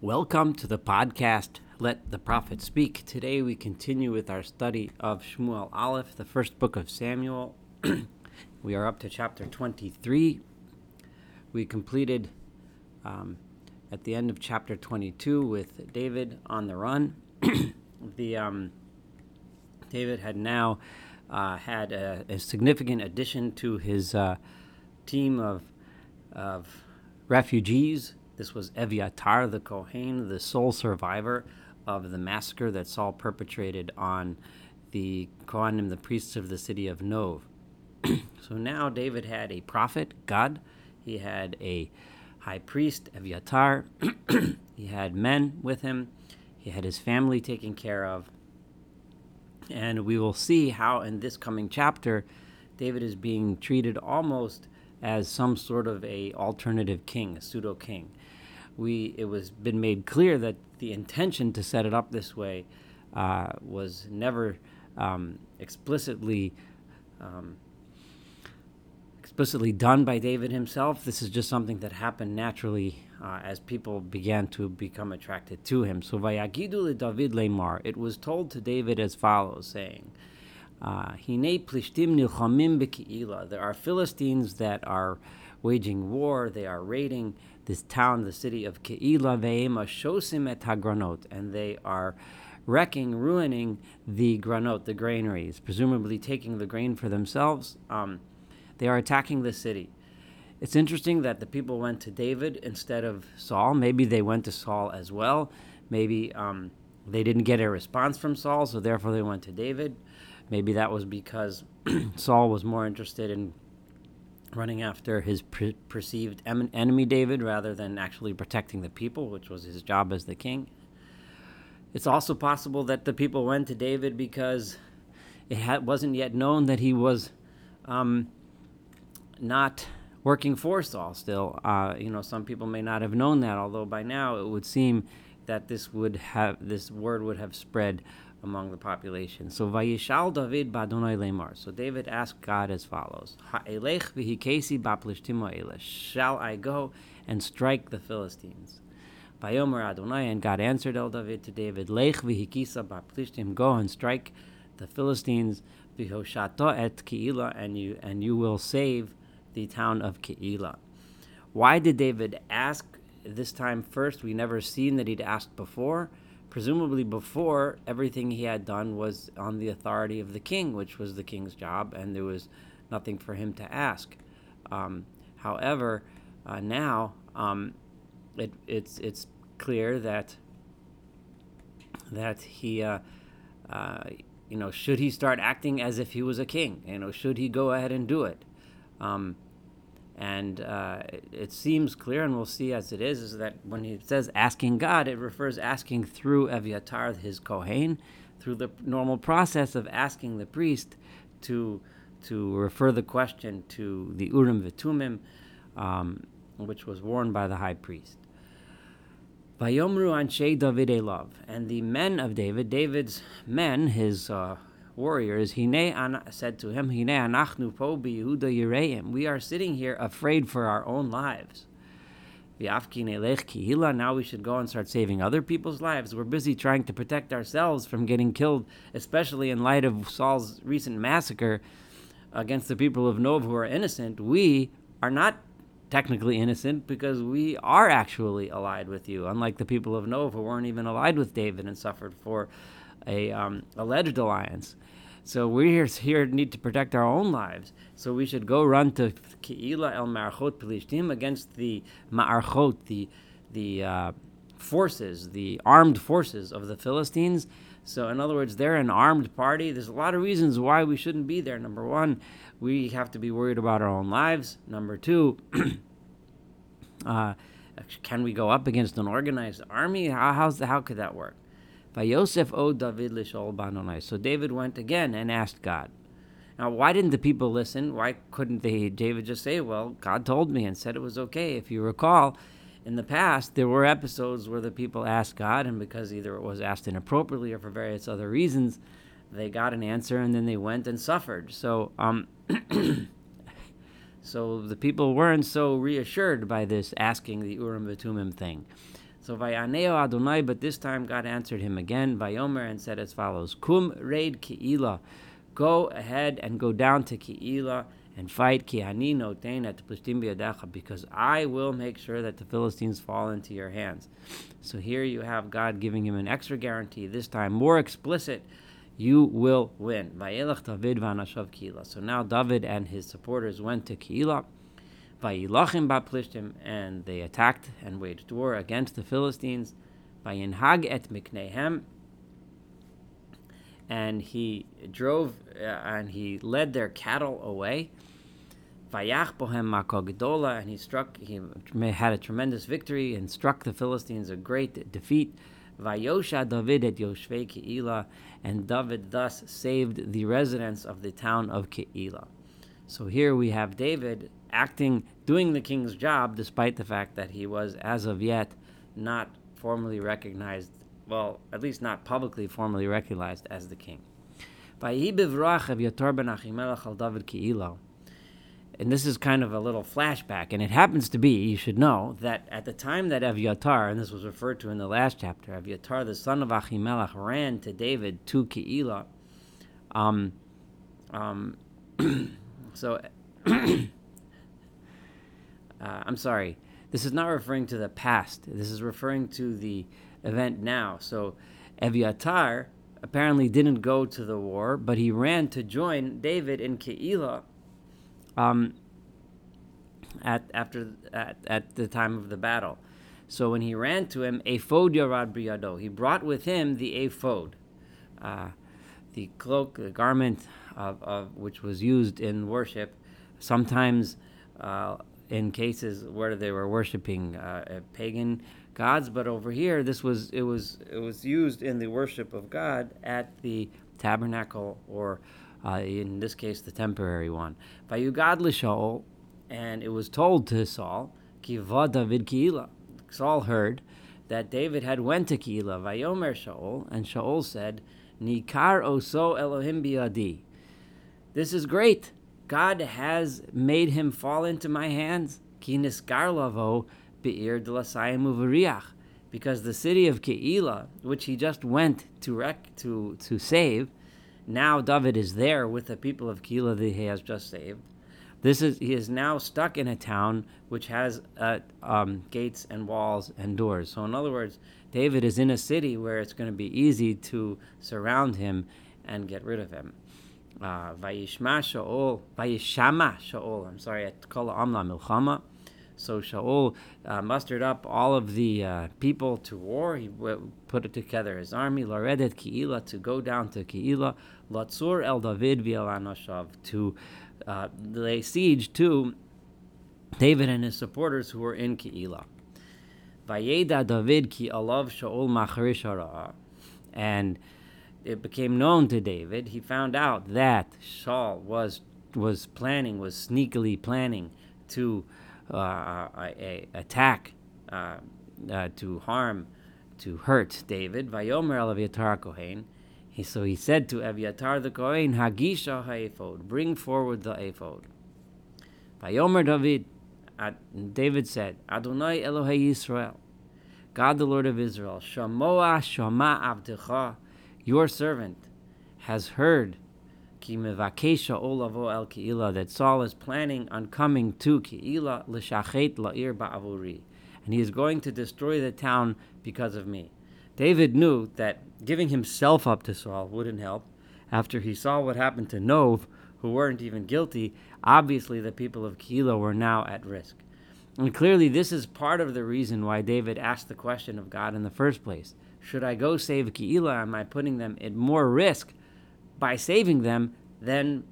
Welcome to the podcast Let the Prophet Speak. Today we continue with our study of Shmuel Aleph, the first book of Samuel. we are up to chapter 23. We completed um, at the end of chapter 22 with David on the run. the um, David had now uh, had a, a, significant addition to his uh, team of, of refugees this was Eviatar the Kohen, the sole survivor of the massacre that Saul perpetrated on the Kohanim, the priests of the city of Nov. so now David had a prophet, Gad. He had a high priest, Eviatar. he had men with him. He had his family taken care of. And we will see how in this coming chapter, David is being treated almost as some sort of a alternative king, a pseudo king we it was been made clear that the intention to set it up this way uh, was never um, explicitly um, explicitly done by David himself. This is just something that happened naturally uh, as people began to become attracted to him. So Vayagidu David Lemar, it was told to David as follows, saying. Uh, Hine nilchamim There are Philistines that are waging war. They are raiding this town, the city of Keila Ve'ema Shosim et Hagranot, and they are wrecking, ruining the granot, the granaries, presumably taking the grain for themselves. Um, they are attacking the city. It's interesting that the people went to David instead of Saul. Maybe they went to Saul as well. Maybe um, they didn't get a response from Saul, so therefore they went to David. Maybe that was because Saul was more interested in running after his per- perceived em- enemy David rather than actually protecting the people, which was his job as the king. It's also possible that the people went to David because it ha- wasn't yet known that he was um, not working for Saul still. Uh, you know, some people may not have known that, although by now it would seem that this would have this word would have spread among the population. So Vayishal David Badonai Lemar. So David asked God as follows: Ha'elech v'hikesi ba'plishtim Shall I go and strike the Philistines? Vayomer Adonai, and God answered El David to David: Lech v'hikisa ba'plishtim. Go and strike the Philistines. V'hoshato et Keila, and you and you will save the town of Keila. Why did David ask this time first? We never seen that he'd asked before presumably before everything he had done was on the authority of the king, which was the king's job, and there was nothing for him to ask. Um, however, uh, now um, it, it's it's clear that that he, uh, uh, you know, should he start acting as if he was a king? You know, should he go ahead and do it? Um, and uh, it, seems clear, and we'll see as it is, is that when he says asking God, it refers asking through Eviatar, his Kohen, through the normal process of asking the priest to to refer the question to the Urim Vitumim, um, which was worn by the high priest. Vayomru Anshe David Elav, and the men of David, David's men, his uh, warriors, Hine said to him, Hine anachnu po Yehuda Yireim. We are sitting here afraid for our own lives. Now we should go and start saving other people's lives. We're busy trying to protect ourselves from getting killed, especially in light of Saul's recent massacre against the people of Nov who are innocent. We are not technically innocent because we are actually allied with you, unlike the people of Nov who weren't even allied with David and suffered for a um, alleged alliance. So we here, here need to protect our own lives. So we should go run to Keila el Ma'archot Pelishtim against the Ma'archot, the the uh, forces, the armed forces of the Philistines. So in other words, they're an armed party. There's a lot of reasons why we shouldn't be there. Number one, we have to be worried about our own lives. Number two. uh, can we go up against an organized army? How, how's the, how could that work? Yosef o David lishol banonai. So David went again and asked God. Now, why didn't the people listen? Why couldn't they, David just say, well, God told me and said it was okay? If you recall, in the past, there were episodes where the people asked God, and because either it was asked inappropriately or for various other reasons, they got an answer and then they went and suffered. So, um, so the people weren't so reassured by this asking the Urim Vitumim thing. So Vayaneo Adonai, but this time God answered him again, Vayomer, and said as follows: Kum raid Keila, go ahead and go down to Keila and fight Kiani notain at Plishtim because I will make sure that the Philistines fall into your hands. So here you have God giving him an extra guarantee, this time more explicit. You will win. So now David and his supporters went to Keilah. Vayilachim Plishtim, and they attacked and waged war against the Philistines. Vayinhag et miknehem, and he drove uh, and he led their cattle away. Vayach bohem makol and he struck. He had a tremendous victory and struck the Philistines a great defeat. Vayosha David et Yoshvei Keila, and David thus saved the residents of the town of Keila. So here we have David acting, doing the king's job, despite the fact that he was, as of yet, not formally recognized, well, at least not publicly formally recognized as the king. And this is kind of a little flashback, and it happens to be, you should know, that at the time that Evyatar, and this was referred to in the last chapter, Evyatar, the son of Achimelech, ran to David to Keilah. Um, um, so, uh, I'm sorry, this is not referring to the past. This is referring to the event now. So, Evyatar apparently didn't go to the war, but he ran to join David in Keilah um, at after at, at the time of the battle. So when he ran to him, ephod yarad briyado, he brought with him the ephod, uh, the cloak, the garment of, of which was used in worship. Sometimes, uh, in cases where they were worshiping uh, pagan gods, but over here, this was it was it was used in the worship of God at the tabernacle or uh, in this case, the temporary one. Vayugad l'Shaol, and it was told to Saul, Kiva David Keila. Saul heard that David had went to Keila, Vayomer Shaol, and Shaol said, Nikar oso Elohim biadi. This is great. God has made him fall into my hands. Ki niskar lavo be'ir d'lasayim uvariach. Because the city of Keila, which he just went to rec- to to save, now David is there with the people of Keilah that he has just saved. This is he is now stuck in a town which has uh, um, gates and walls and doors. So in other words, David is in a city where it's going to be easy to surround him and get rid of him. Uh, Vayishma Shaol, Vayishama Shaol. I'm sorry, at Kol Amla Milchama. So Shaul uh, mustered up all of the uh, people to war. He w- put together his army, Laredet Kiila, to go down to Kiila, Latsur el David v'el to uh, lay siege to David and his supporters who were in Keila. Vayeda David ki alav Shaul machrish And it became known to David. He found out that Saul was was planning, was sneakily planning to uh, a, attack uh, uh, to harm, to hurt David. So he said to Aviatar the Kohen, Hagisha ha'ephod, bring forward the ephod. Vayomer David, David said, Adonai Elohei Israel, God the Lord of Israel, Shamoa Shama Avdecha, your servant, has heard that Saul is planning on coming to Keila l'shachet la'ir ba'avuri, and he is going to destroy the town because of me. David knew that giving himself up to Saul wouldn't help. After he saw what happened to Nov, who weren't even guilty, obviously the people of Keila were now at risk. And clearly, this is part of the reason why David asked the question of God in the first place. Should I go save Keila? Am I putting them at more risk by saving them than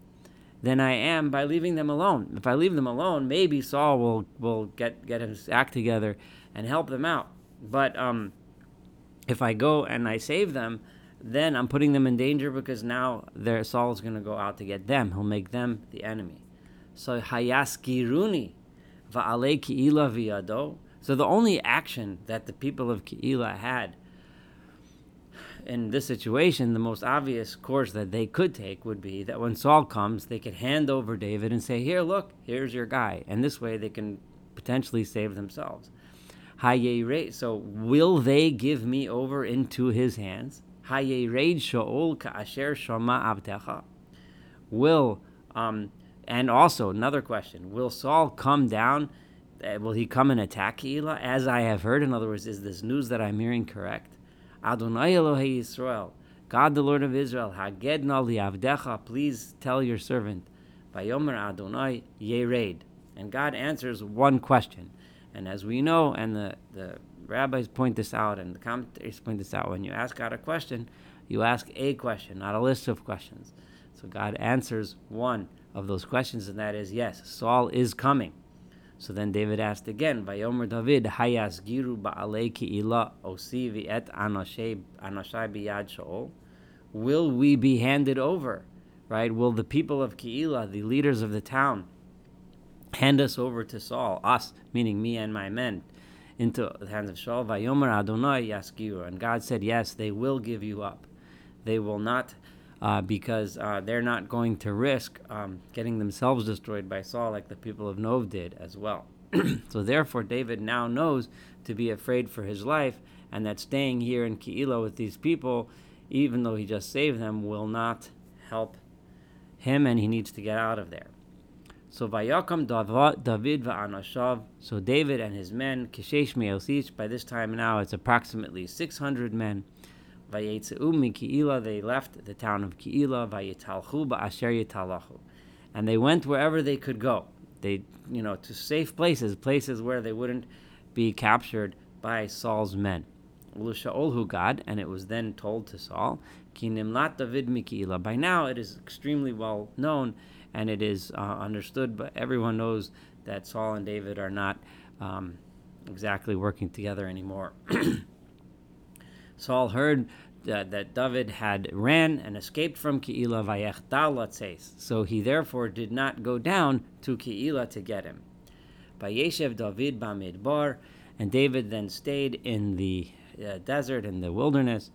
than I am by leaving them alone. If I leave them alone, maybe Saul will will get get his act together and help them out. But um, if I go and I save them, then I'm putting them in danger because now their Saul is going to go out to get them. He'll make them the enemy. So hayaskiruni va'ale ki'ila viado. So the only action that the people of Keila had in this situation, the most obvious course that they could take would be that when Saul comes, they could hand over David and say, Here, look, here's your guy. And this way they can potentially save themselves. So will they give me over into his hands? Will um, and also another question: Will Saul come down? Uh, will he come and attack Keilah, as I have heard? In other words, is this news that I'm hearing correct? Adonai Elohei Yisrael, God the Lord of Israel, Hagedna liavdecha, please tell your servant, Vayomer Adonai Yered. And God answers one question. And as we know, and the, the rabbis point this out, and the commentators point this out, when you ask God a question, you ask a question, not a list of questions. So God answers one of those questions, and that is yes, Saul is coming. So then David asked again, Vayomer David, Hayas Giru Ba'alei Ki'ila Osi et Anashai Biyad Shaol. Will we be handed over? Right? Will the people of Ki'ila, the leaders of the town, hand us over to Saul, us, meaning me and my men, into the hands of Saul? Vayomer Adonai Yaskiru. And God said, Yes, they will give you up. They will not uh, because uh, they're not going to risk um, getting themselves destroyed by Saul like the people of Nov did as well. so therefore, David now knows to be afraid for his life, and that staying here in Keilah with these people, even though he just saved them, will not help him, and he needs to get out of there. So Vayakam David va'anashav. So David and his men, Kishesh by this time now it's approximately 600 men. They left the town of yetalahu. And they went wherever they could go. They, you know, to safe places, places where they wouldn't be captured by Saul's men. God, and it was then told to Saul, David. By now it is extremely well known, and it is uh, understood, but everyone knows that Saul and David are not um, exactly working together anymore. Saul heard that, that David had ran and escaped from Keilah vayechdal So he therefore did not go down to Keilah to get him. Vayeshev David bamidbar, and David then stayed in the uh, desert in the wilderness.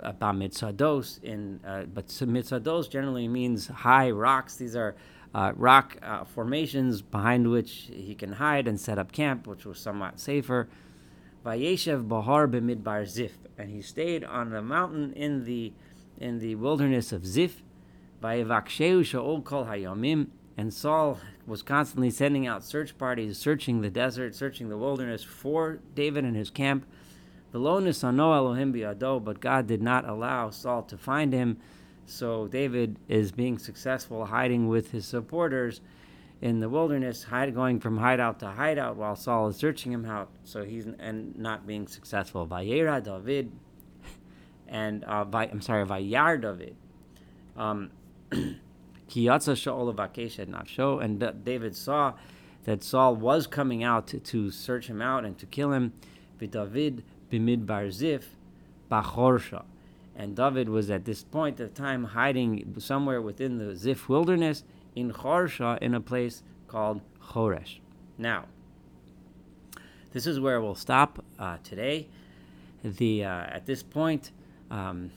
Uh, in uh, but mitzados generally means high rocks. These are uh, rock uh, formations behind which he can hide and set up camp, which was somewhat safer. Vayeshev Bahar b'midbar Zif, and he stayed on the mountain in the in the wilderness of Ziph. Vayevaksheu Shaol kol hayomim, and Saul was constantly sending out search parties, searching the desert, searching the wilderness for David and his camp. But God did not allow Saul to find him. So David is being successful hiding with his supporters in the wilderness, hide, going from hideout to hideout while Saul is searching him out. So he's and not being successful. Vayera David, and uh, Vi, I'm sorry, Vayar David. Um, Kiyatza Shaul Nafsho, and David saw that Saul was coming out to, to search him out and to kill him. David bimid barzif bachorsha. And David was at this point of time hiding somewhere within the Ziph wilderness, in Chorsha in a place called Choresh. Now, this is where we'll stop uh, today. The uh, at this point, um,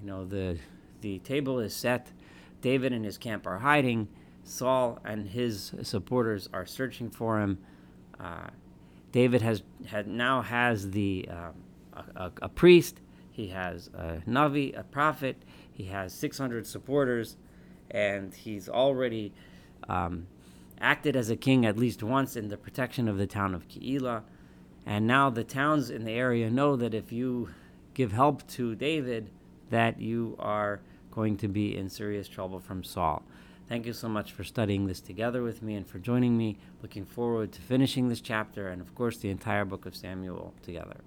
you know the the table is set. David and his camp are hiding. Saul and his supporters are searching for him. Uh, David has had now has the um, a, a, priest. He has a navi, a prophet. He has 600 supporters and he's already um, acted as a king at least once in the protection of the town of Keilah. And now the towns in the area know that if you give help to David, that you are going to be in serious trouble from Saul. Thank you so much for studying this together with me and for joining me. Looking forward to finishing this chapter and, of course, the entire book of Samuel together.